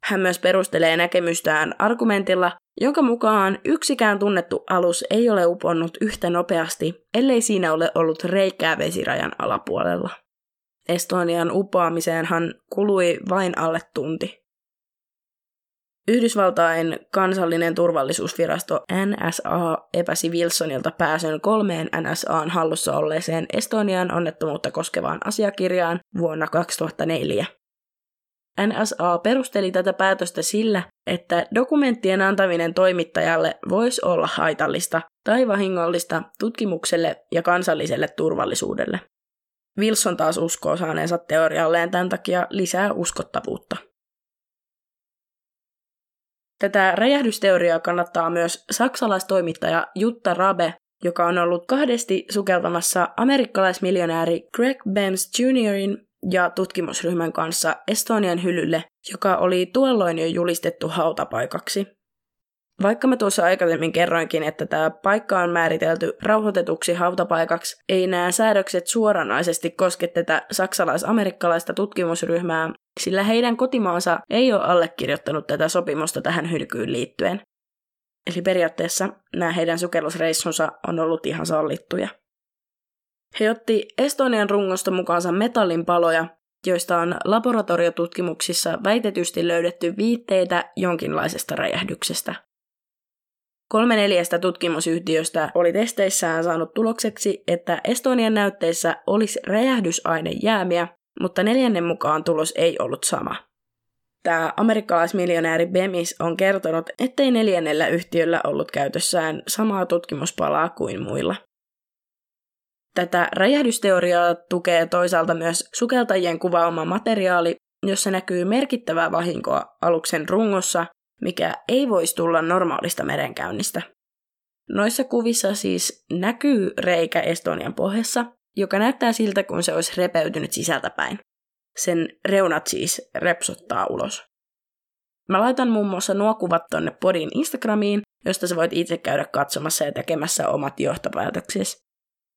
Hän myös perustelee näkemystään argumentilla, jonka mukaan yksikään tunnettu alus ei ole uponnut yhtä nopeasti, ellei siinä ole ollut reikää vesirajan alapuolella. Estonian uppoamiseenhan kului vain alle tunti. Yhdysvaltain kansallinen turvallisuusvirasto NSA epäsi Wilsonilta pääsyn kolmeen NSAn hallussa olleeseen Estonian onnettomuutta koskevaan asiakirjaan vuonna 2004. NSA perusteli tätä päätöstä sillä, että dokumenttien antaminen toimittajalle voisi olla haitallista tai vahingollista tutkimukselle ja kansalliselle turvallisuudelle. Wilson taas uskoo saaneensa teorialleen tämän takia lisää uskottavuutta. Tätä räjähdysteoriaa kannattaa myös saksalaistoimittaja Jutta Rabe, joka on ollut kahdesti sukeltamassa amerikkalaismiljonääri Greg Benz Jr.in ja tutkimusryhmän kanssa Estonian hyllylle, joka oli tuolloin jo julistettu hautapaikaksi. Vaikka mä tuossa aikaisemmin kerroinkin, että tämä paikka on määritelty rauhoitetuksi hautapaikaksi, ei nämä säädökset suoranaisesti koske tätä saksalais-amerikkalaista tutkimusryhmää, sillä heidän kotimaansa ei ole allekirjoittanut tätä sopimusta tähän hylkyyn liittyen. Eli periaatteessa nämä heidän sukellusreissunsa on ollut ihan sallittuja. He otti Estonian rungosta mukaansa metallin paloja, joista on laboratoriotutkimuksissa väitetysti löydetty viitteitä jonkinlaisesta räjähdyksestä. Kolme neljästä tutkimusyhtiöstä oli testeissään saanut tulokseksi, että Estonian näytteissä olisi räjähdysainejäämiä, mutta neljännen mukaan tulos ei ollut sama. Tämä amerikkalaismiljonääri Bemis on kertonut, ettei neljännellä yhtiöllä ollut käytössään samaa tutkimuspalaa kuin muilla. Tätä räjähdysteoriaa tukee toisaalta myös sukeltajien kuvaama materiaali, jossa näkyy merkittävää vahinkoa aluksen rungossa mikä ei voisi tulla normaalista merenkäynnistä. Noissa kuvissa siis näkyy reikä Estonian pohjassa, joka näyttää siltä, kun se olisi repeytynyt sisältäpäin. Sen reunat siis repsottaa ulos. Mä laitan muun muassa nuo kuvat tonne podin Instagramiin, josta sä voit itse käydä katsomassa ja tekemässä omat johtopäätöksesi.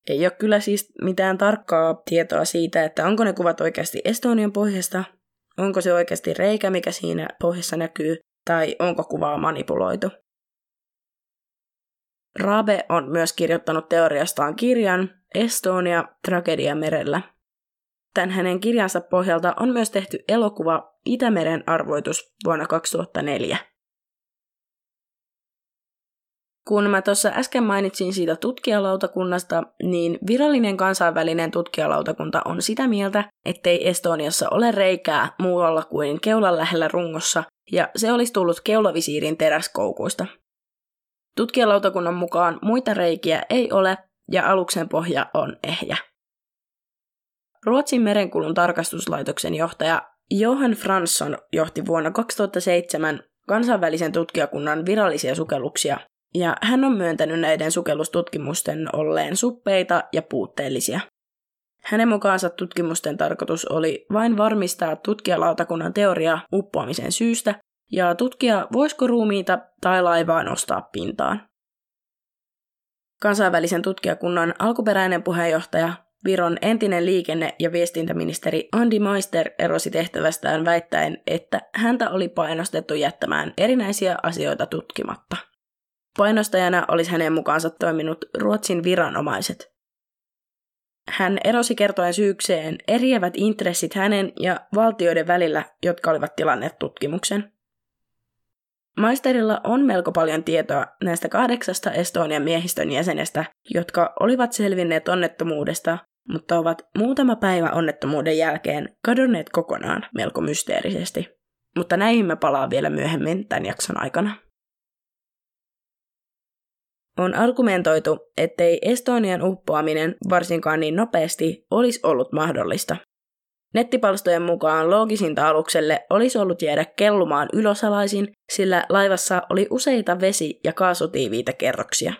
Ei ole kyllä siis mitään tarkkaa tietoa siitä, että onko ne kuvat oikeasti Estonian pohjasta, onko se oikeasti reikä, mikä siinä pohjassa näkyy, tai onko kuvaa manipuloitu. Rabe on myös kirjoittanut teoriastaan kirjan Estonia, tragedia merellä. Tämän hänen kirjansa pohjalta on myös tehty elokuva Itämeren arvoitus vuonna 2004. Kun mä tuossa äsken mainitsin siitä tutkijalautakunnasta, niin virallinen kansainvälinen tutkijalautakunta on sitä mieltä, ettei Estoniassa ole reikää muualla kuin keulan lähellä rungossa, ja se olisi tullut keulavisiirin teräskoukuista. Tutkijalautakunnan mukaan muita reikiä ei ole, ja aluksen pohja on ehjä. Ruotsin merenkulun tarkastuslaitoksen johtaja Johan Fransson johti vuonna 2007 kansainvälisen tutkijakunnan virallisia sukelluksia ja hän on myöntänyt näiden sukellustutkimusten olleen suppeita ja puutteellisia. Hänen mukaansa tutkimusten tarkoitus oli vain varmistaa tutkijalautakunnan teoria uppoamisen syystä ja tutkia, voisiko ruumiita tai laivaa nostaa pintaan. Kansainvälisen tutkijakunnan alkuperäinen puheenjohtaja, Viron entinen liikenne- ja viestintäministeri Andi Meister erosi tehtävästään väittäen, että häntä oli painostettu jättämään erinäisiä asioita tutkimatta. Painostajana olisi hänen mukaansa toiminut Ruotsin viranomaiset. Hän erosi kertoen syykseen eriävät intressit hänen ja valtioiden välillä, jotka olivat tilanneet tutkimuksen. Maisterilla on melko paljon tietoa näistä kahdeksasta Estonian miehistön jäsenestä, jotka olivat selvinneet onnettomuudesta, mutta ovat muutama päivä onnettomuuden jälkeen kadonneet kokonaan melko mysteerisesti. Mutta näihin me palaa vielä myöhemmin tämän jakson aikana. On argumentoitu, ettei Estonian uppoaminen varsinkaan niin nopeasti olisi ollut mahdollista. Nettipalstojen mukaan loogisinta alukselle olisi ollut jäädä kellumaan ylösalaisin, sillä laivassa oli useita vesi- ja kaasutiiviitä kerroksia.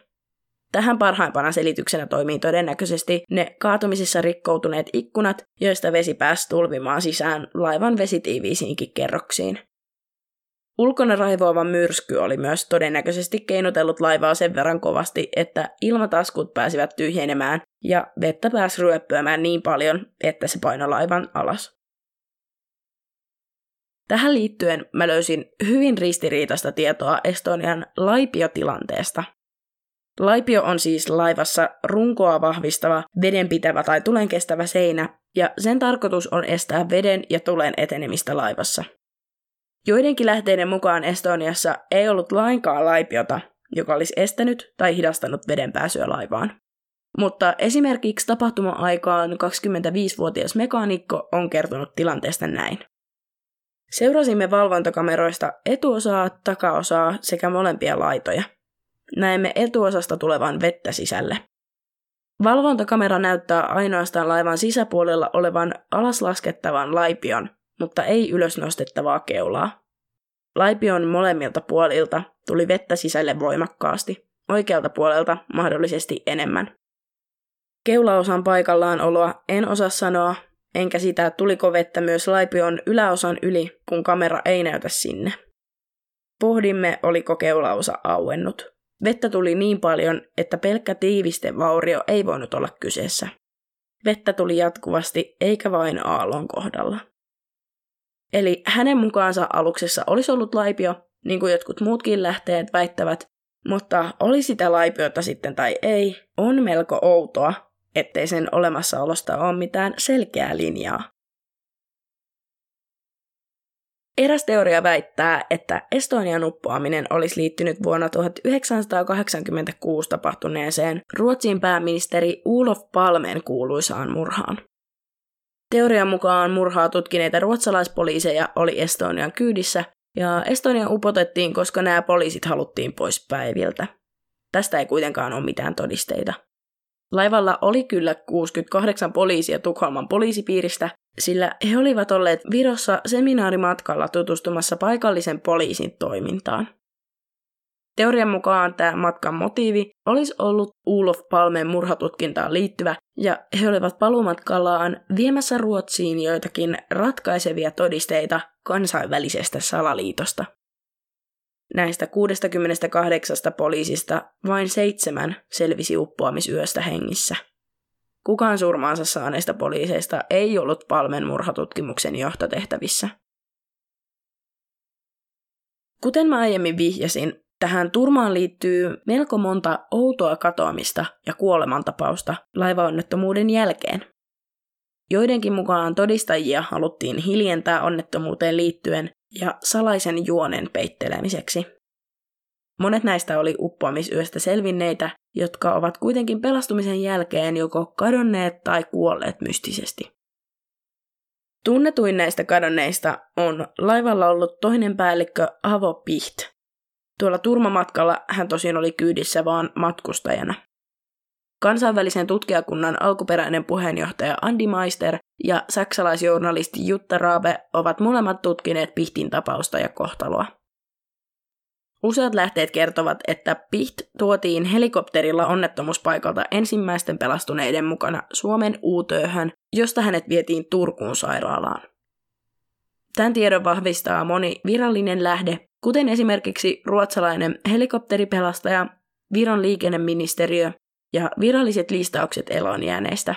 Tähän parhaimpana selityksenä toimii todennäköisesti ne kaatumisissa rikkoutuneet ikkunat, joista vesi pääsi tulvimaan sisään laivan vesitiiviisiinkin kerroksiin. Ulkona raivoava myrsky oli myös todennäköisesti keinotellut laivaa sen verran kovasti, että ilmataskut pääsivät tyhjenemään ja vettä pääsi ryöppyämään niin paljon, että se painoi laivan alas. Tähän liittyen mä löysin hyvin ristiriitaista tietoa Estonian laipiotilanteesta. Laipio on siis laivassa runkoa vahvistava, vedenpitävä tai tulenkestävä seinä, ja sen tarkoitus on estää veden ja tulen etenemistä laivassa. Joidenkin lähteiden mukaan Estoniassa ei ollut lainkaan laipiota, joka olisi estänyt tai hidastanut veden pääsyä laivaan. Mutta esimerkiksi tapahtuma-aikaan 25-vuotias mekaanikko on kertonut tilanteesta näin. Seurasimme valvontakameroista etuosaa, takaosaa sekä molempia laitoja. Näemme etuosasta tulevan vettä sisälle. Valvontakamera näyttää ainoastaan laivan sisäpuolella olevan alaslaskettavan laipion, mutta ei ylösnostettavaa keulaa. Laipion molemmilta puolilta tuli vettä sisälle voimakkaasti, oikealta puolelta mahdollisesti enemmän. Keulaosan paikallaan oloa en osaa sanoa, enkä sitä tuliko vettä myös laipion yläosan yli, kun kamera ei näytä sinne. Pohdimme, oliko keulaosa auennut. Vettä tuli niin paljon, että pelkkä tiivistevaurio ei voinut olla kyseessä. Vettä tuli jatkuvasti, eikä vain aallon kohdalla. Eli hänen mukaansa aluksessa olisi ollut laipio, niin kuin jotkut muutkin lähteet väittävät, mutta oli sitä laipiota sitten tai ei, on melko outoa, ettei sen olemassaolosta ole mitään selkeää linjaa. Eräs teoria väittää, että Estonian uppoaminen olisi liittynyt vuonna 1986 tapahtuneeseen Ruotsin pääministeri Ulof Palmen kuuluisaan murhaan. Teorian mukaan murhaa tutkineita ruotsalaispoliiseja oli Estonian kyydissä, ja Estonia upotettiin, koska nämä poliisit haluttiin pois päiviltä. Tästä ei kuitenkaan ole mitään todisteita. Laivalla oli kyllä 68 poliisia Tukholman poliisipiiristä, sillä he olivat olleet Virossa seminaarimatkalla tutustumassa paikallisen poliisin toimintaan. Teorian mukaan tämä matkan motiivi olisi ollut Ulof Palmen murhatutkintaan liittyvä, ja he olivat palumatkallaan viemässä Ruotsiin joitakin ratkaisevia todisteita kansainvälisestä salaliitosta. Näistä 68 poliisista vain seitsemän selvisi uppoamisyöstä hengissä. Kukaan surmaansa saaneista poliiseista ei ollut Palmen murhatutkimuksen johtotehtävissä. Kuten mä aiemmin vihjasin, tähän turmaan liittyy melko monta outoa katoamista ja kuolemantapausta laivaonnettomuuden jälkeen. Joidenkin mukaan todistajia haluttiin hiljentää onnettomuuteen liittyen ja salaisen juonen peittelemiseksi. Monet näistä oli uppoamisyöstä selvinneitä, jotka ovat kuitenkin pelastumisen jälkeen joko kadonneet tai kuolleet mystisesti. Tunnetuin näistä kadonneista on laivalla ollut toinen päällikkö Avo Piht. Tuolla turmamatkalla hän tosin oli kyydissä vaan matkustajana. Kansainvälisen tutkijakunnan alkuperäinen puheenjohtaja Andy Meister ja saksalaisjournalisti Jutta Raabe ovat molemmat tutkineet Pihtin tapausta ja kohtaloa. Useat lähteet kertovat, että Piht tuotiin helikopterilla onnettomuuspaikalta ensimmäisten pelastuneiden mukana Suomen uutööhön, josta hänet vietiin Turkuun sairaalaan. Tämän tiedon vahvistaa moni virallinen lähde, kuten esimerkiksi ruotsalainen helikopteripelastaja, Viron liikenneministeriö ja viralliset listaukset elonjääneistä.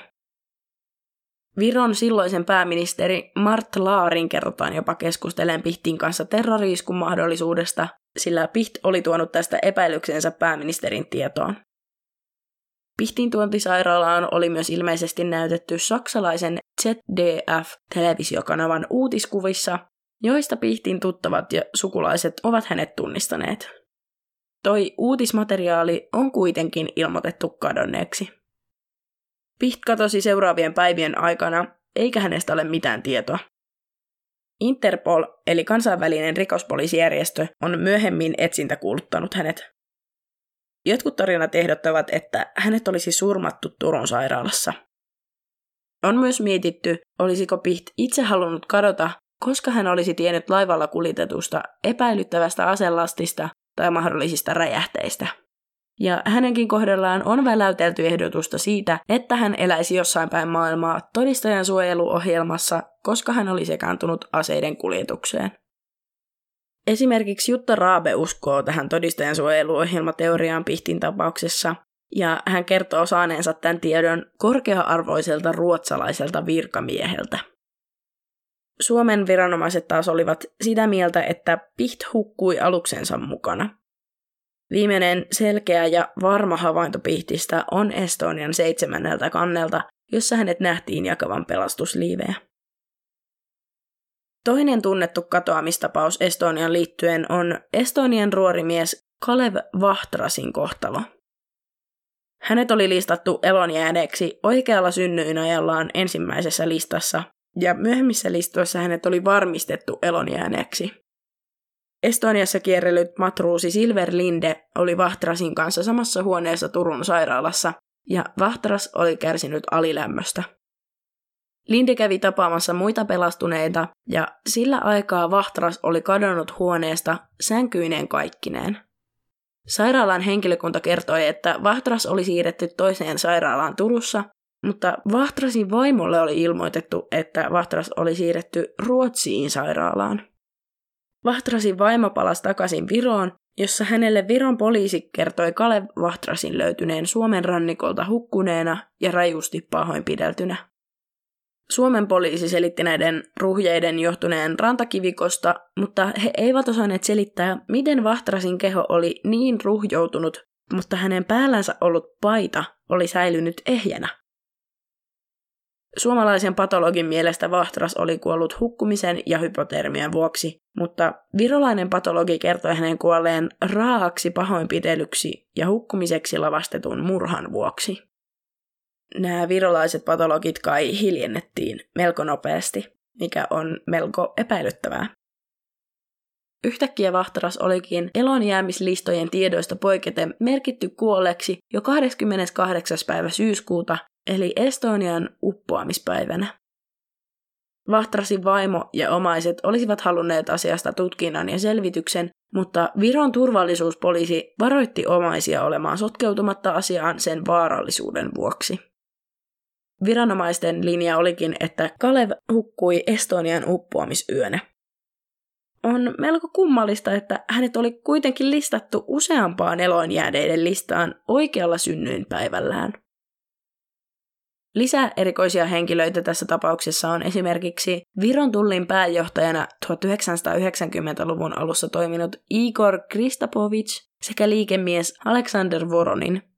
Viron silloisen pääministeri Mart Laarin kerrotaan jopa keskusteleen Pihtin kanssa terroriiskun mahdollisuudesta, sillä Piht oli tuonut tästä epäilyksensä pääministerin tietoon. Pihtin tuontisairaalaan oli myös ilmeisesti näytetty saksalaisen ZDF-televisiokanavan uutiskuvissa, joista Pihtin tuttavat ja sukulaiset ovat hänet tunnistaneet. Toi uutismateriaali on kuitenkin ilmoitettu kadonneeksi. Piht katosi seuraavien päivien aikana, eikä hänestä ole mitään tietoa. Interpol, eli kansainvälinen rikospoliisijärjestö, on myöhemmin etsintäkuuluttanut hänet. Jotkut tarinat ehdottavat, että hänet olisi surmattu Turun sairaalassa. On myös mietitty, olisiko Piht itse halunnut kadota, koska hän olisi tiennyt laivalla kuljetetusta epäilyttävästä aselastista tai mahdollisista räjähteistä. Ja hänenkin kohdallaan on väläytelty ehdotusta siitä, että hän eläisi jossain päin maailmaa todistajan suojeluohjelmassa, koska hän oli sekaantunut aseiden kuljetukseen. Esimerkiksi Jutta Raabe uskoo tähän todistajan suojeluohjelmateoriaan Pihtin tapauksessa, ja hän kertoo saaneensa tämän tiedon korkea-arvoiselta ruotsalaiselta virkamieheltä. Suomen viranomaiset taas olivat sitä mieltä, että Piht hukkui aluksensa mukana. Viimeinen selkeä ja varma havainto Pihtistä on Estonian seitsemänneltä kannelta, jossa hänet nähtiin jakavan pelastusliivejä. Toinen tunnettu katoamistapaus Estonian liittyen on Estonian ruorimies Kalev Vahtrasin kohtalo. Hänet oli listattu elonjääneeksi oikealla synnyin ensimmäisessä listassa, ja myöhemmissä listoissa hänet oli varmistettu elonjääneeksi. Estoniassa kierrellyt matruusi Silver Linde oli Vahtrasin kanssa samassa huoneessa Turun sairaalassa, ja Vahtras oli kärsinyt alilämmöstä. Linde kävi tapaamassa muita pelastuneita, ja sillä aikaa Vahtras oli kadonnut huoneesta sänkyineen kaikkineen. Sairaalan henkilökunta kertoi, että Vahtras oli siirretty toiseen sairaalaan Turussa, mutta Vahtrasin vaimolle oli ilmoitettu, että Vahtras oli siirretty Ruotsiin sairaalaan. Vahtrasin vaimo palasi takaisin Viroon, jossa hänelle Viron poliisi kertoi Kalev Vahtrasin löytyneen Suomen rannikolta hukkuneena ja rajusti pahoinpideltynä. Suomen poliisi selitti näiden ruhjeiden johtuneen rantakivikosta, mutta he eivät osanneet selittää, miten Vahtrasin keho oli niin ruhjoutunut, mutta hänen päällänsä ollut paita oli säilynyt ehjänä. Suomalaisen patologin mielestä Vahtras oli kuollut hukkumisen ja hypotermian vuoksi, mutta virolainen patologi kertoi hänen kuolleen raaaksi pahoinpitelyksi ja hukkumiseksi lavastetun murhan vuoksi. Nämä virolaiset patologit kai hiljennettiin melko nopeasti, mikä on melko epäilyttävää. Yhtäkkiä Vahtaras olikin elonjäämislistojen tiedoista poiketen merkitty kuolleeksi jo 28. päivä syyskuuta eli Estonian uppoamispäivänä. Vahtrasin vaimo ja omaiset olisivat halunneet asiasta tutkinnan ja selvityksen, mutta Viron turvallisuuspoliisi varoitti omaisia olemaan sotkeutumatta asiaan sen vaarallisuuden vuoksi. Viranomaisten linja olikin, että Kalev hukkui Estonian uppoamisyönä. On melko kummallista, että hänet oli kuitenkin listattu useampaan eloonjääneiden listaan oikealla synnyinpäivällään. Lisää erikoisia henkilöitä tässä tapauksessa on esimerkiksi Viron tullin pääjohtajana 1990-luvun alussa toiminut Igor Kristapovic sekä liikemies Alexander Voronin.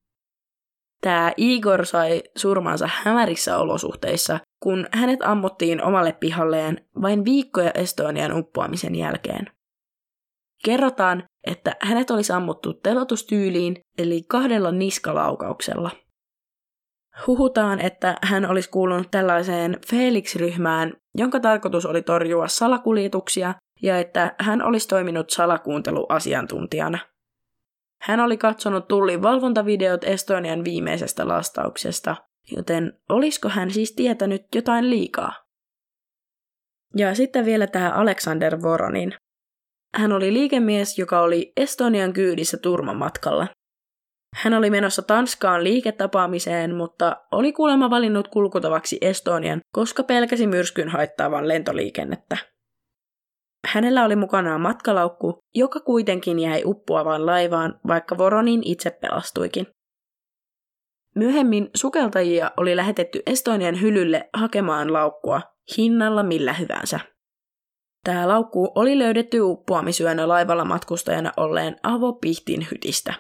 Tämä Igor sai surmansa hämärissä olosuhteissa, kun hänet ammuttiin omalle pihalleen vain viikkoja Estonian uppoamisen jälkeen. Kerrotaan, että hänet olisi ammuttu telotustyyliin, eli kahdella niskalaukauksella – Huhutaan, että hän olisi kuulunut tällaiseen Felix-ryhmään, jonka tarkoitus oli torjua salakuljetuksia ja että hän olisi toiminut salakuunteluasiantuntijana. Hän oli katsonut tullin valvontavideot Estonian viimeisestä lastauksesta, joten olisiko hän siis tietänyt jotain liikaa? Ja sitten vielä tämä Alexander Voronin. Hän oli liikemies, joka oli Estonian kyydissä turmamatkalla hän oli menossa Tanskaan liiketapaamiseen, mutta oli kuulemma valinnut kulkutavaksi Estonian, koska pelkäsi myrskyn haittaavan lentoliikennettä. Hänellä oli mukanaan matkalaukku, joka kuitenkin jäi uppoavaan laivaan, vaikka Voronin itse pelastuikin. Myöhemmin sukeltajia oli lähetetty Estonian hylylle hakemaan laukkua hinnalla millä hyvänsä. Tämä laukku oli löydetty uppoamisyönä laivalla matkustajana olleen Avo Pihtin hytistä.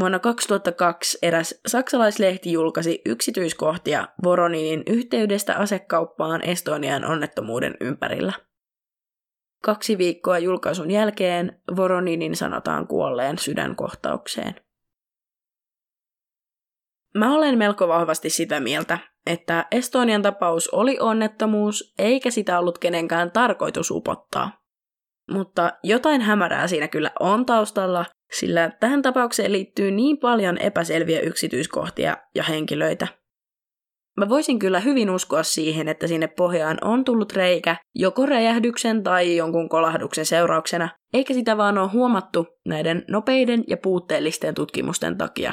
Vuonna 2002 eräs saksalaislehti julkaisi yksityiskohtia Voroninin yhteydestä asekauppaan Estonian onnettomuuden ympärillä. Kaksi viikkoa julkaisun jälkeen Voroninin sanotaan kuolleen sydänkohtaukseen. Mä olen melko vahvasti sitä mieltä, että Estonian tapaus oli onnettomuus, eikä sitä ollut kenenkään tarkoitus upottaa. Mutta jotain hämärää siinä kyllä on taustalla, sillä tähän tapaukseen liittyy niin paljon epäselviä yksityiskohtia ja henkilöitä. Mä voisin kyllä hyvin uskoa siihen, että sinne pohjaan on tullut reikä joko räjähdyksen tai jonkun kolahduksen seurauksena, eikä sitä vaan ole huomattu näiden nopeiden ja puutteellisten tutkimusten takia.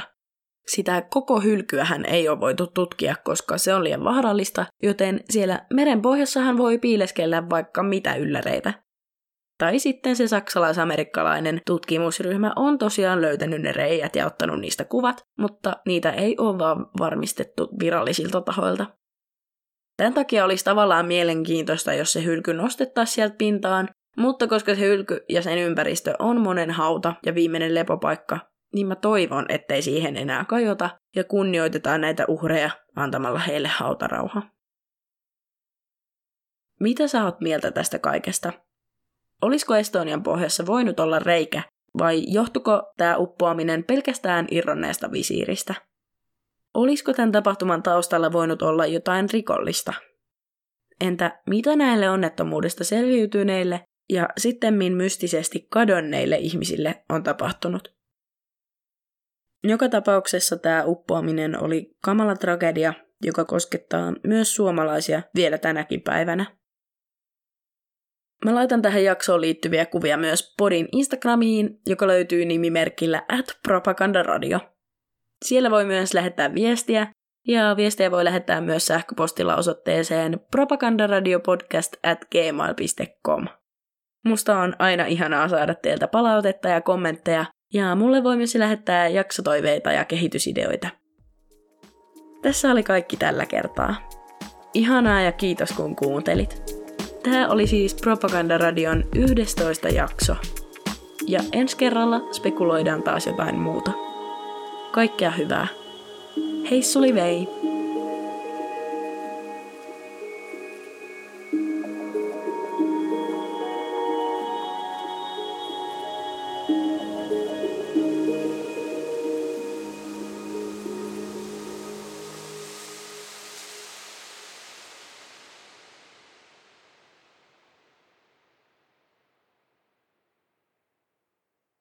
Sitä koko hylkyähän ei ole voitu tutkia, koska se on liian vaarallista, joten siellä meren pohjassahan voi piileskellä vaikka mitä ylläreitä. Tai sitten se saksalais-amerikkalainen tutkimusryhmä on tosiaan löytänyt ne reijät ja ottanut niistä kuvat, mutta niitä ei ole vaan varmistettu virallisilta tahoilta. Tämän takia olisi tavallaan mielenkiintoista, jos se hylky nostettaisiin sieltä pintaan, mutta koska se hylky ja sen ympäristö on monen hauta ja viimeinen lepopaikka, niin mä toivon, ettei siihen enää kajota ja kunnioitetaan näitä uhreja antamalla heille hautarauha. Mitä sä oot mieltä tästä kaikesta? Olisiko Estonian pohjassa voinut olla reikä, vai johtuko tämä uppoaminen pelkästään irronneesta visiiristä? Olisiko tämän tapahtuman taustalla voinut olla jotain rikollista? Entä mitä näille onnettomuudesta selviytyneille ja sittemmin mystisesti kadonneille ihmisille on tapahtunut? Joka tapauksessa tämä uppoaminen oli kamala tragedia, joka koskettaa myös suomalaisia vielä tänäkin päivänä. Mä laitan tähän jaksoon liittyviä kuvia myös Podin Instagramiin, joka löytyy nimimerkillä at propagandaradio. Siellä voi myös lähettää viestiä, Ja viestejä voi lähettää myös sähköpostilla osoitteeseen propagandaradiopodcast at gmail.com. Musta on aina ihanaa saada teiltä palautetta ja kommentteja, ja mulle voi myös lähettää jaksotoiveita ja kehitysideoita. Tässä oli kaikki tällä kertaa. Ihanaa ja kiitos kun kuuntelit. Tämä oli siis Propagandaradion 11 jakso. Ja ensi kerralla spekuloidaan taas jotain muuta. Kaikkea hyvää. Hei suli vei!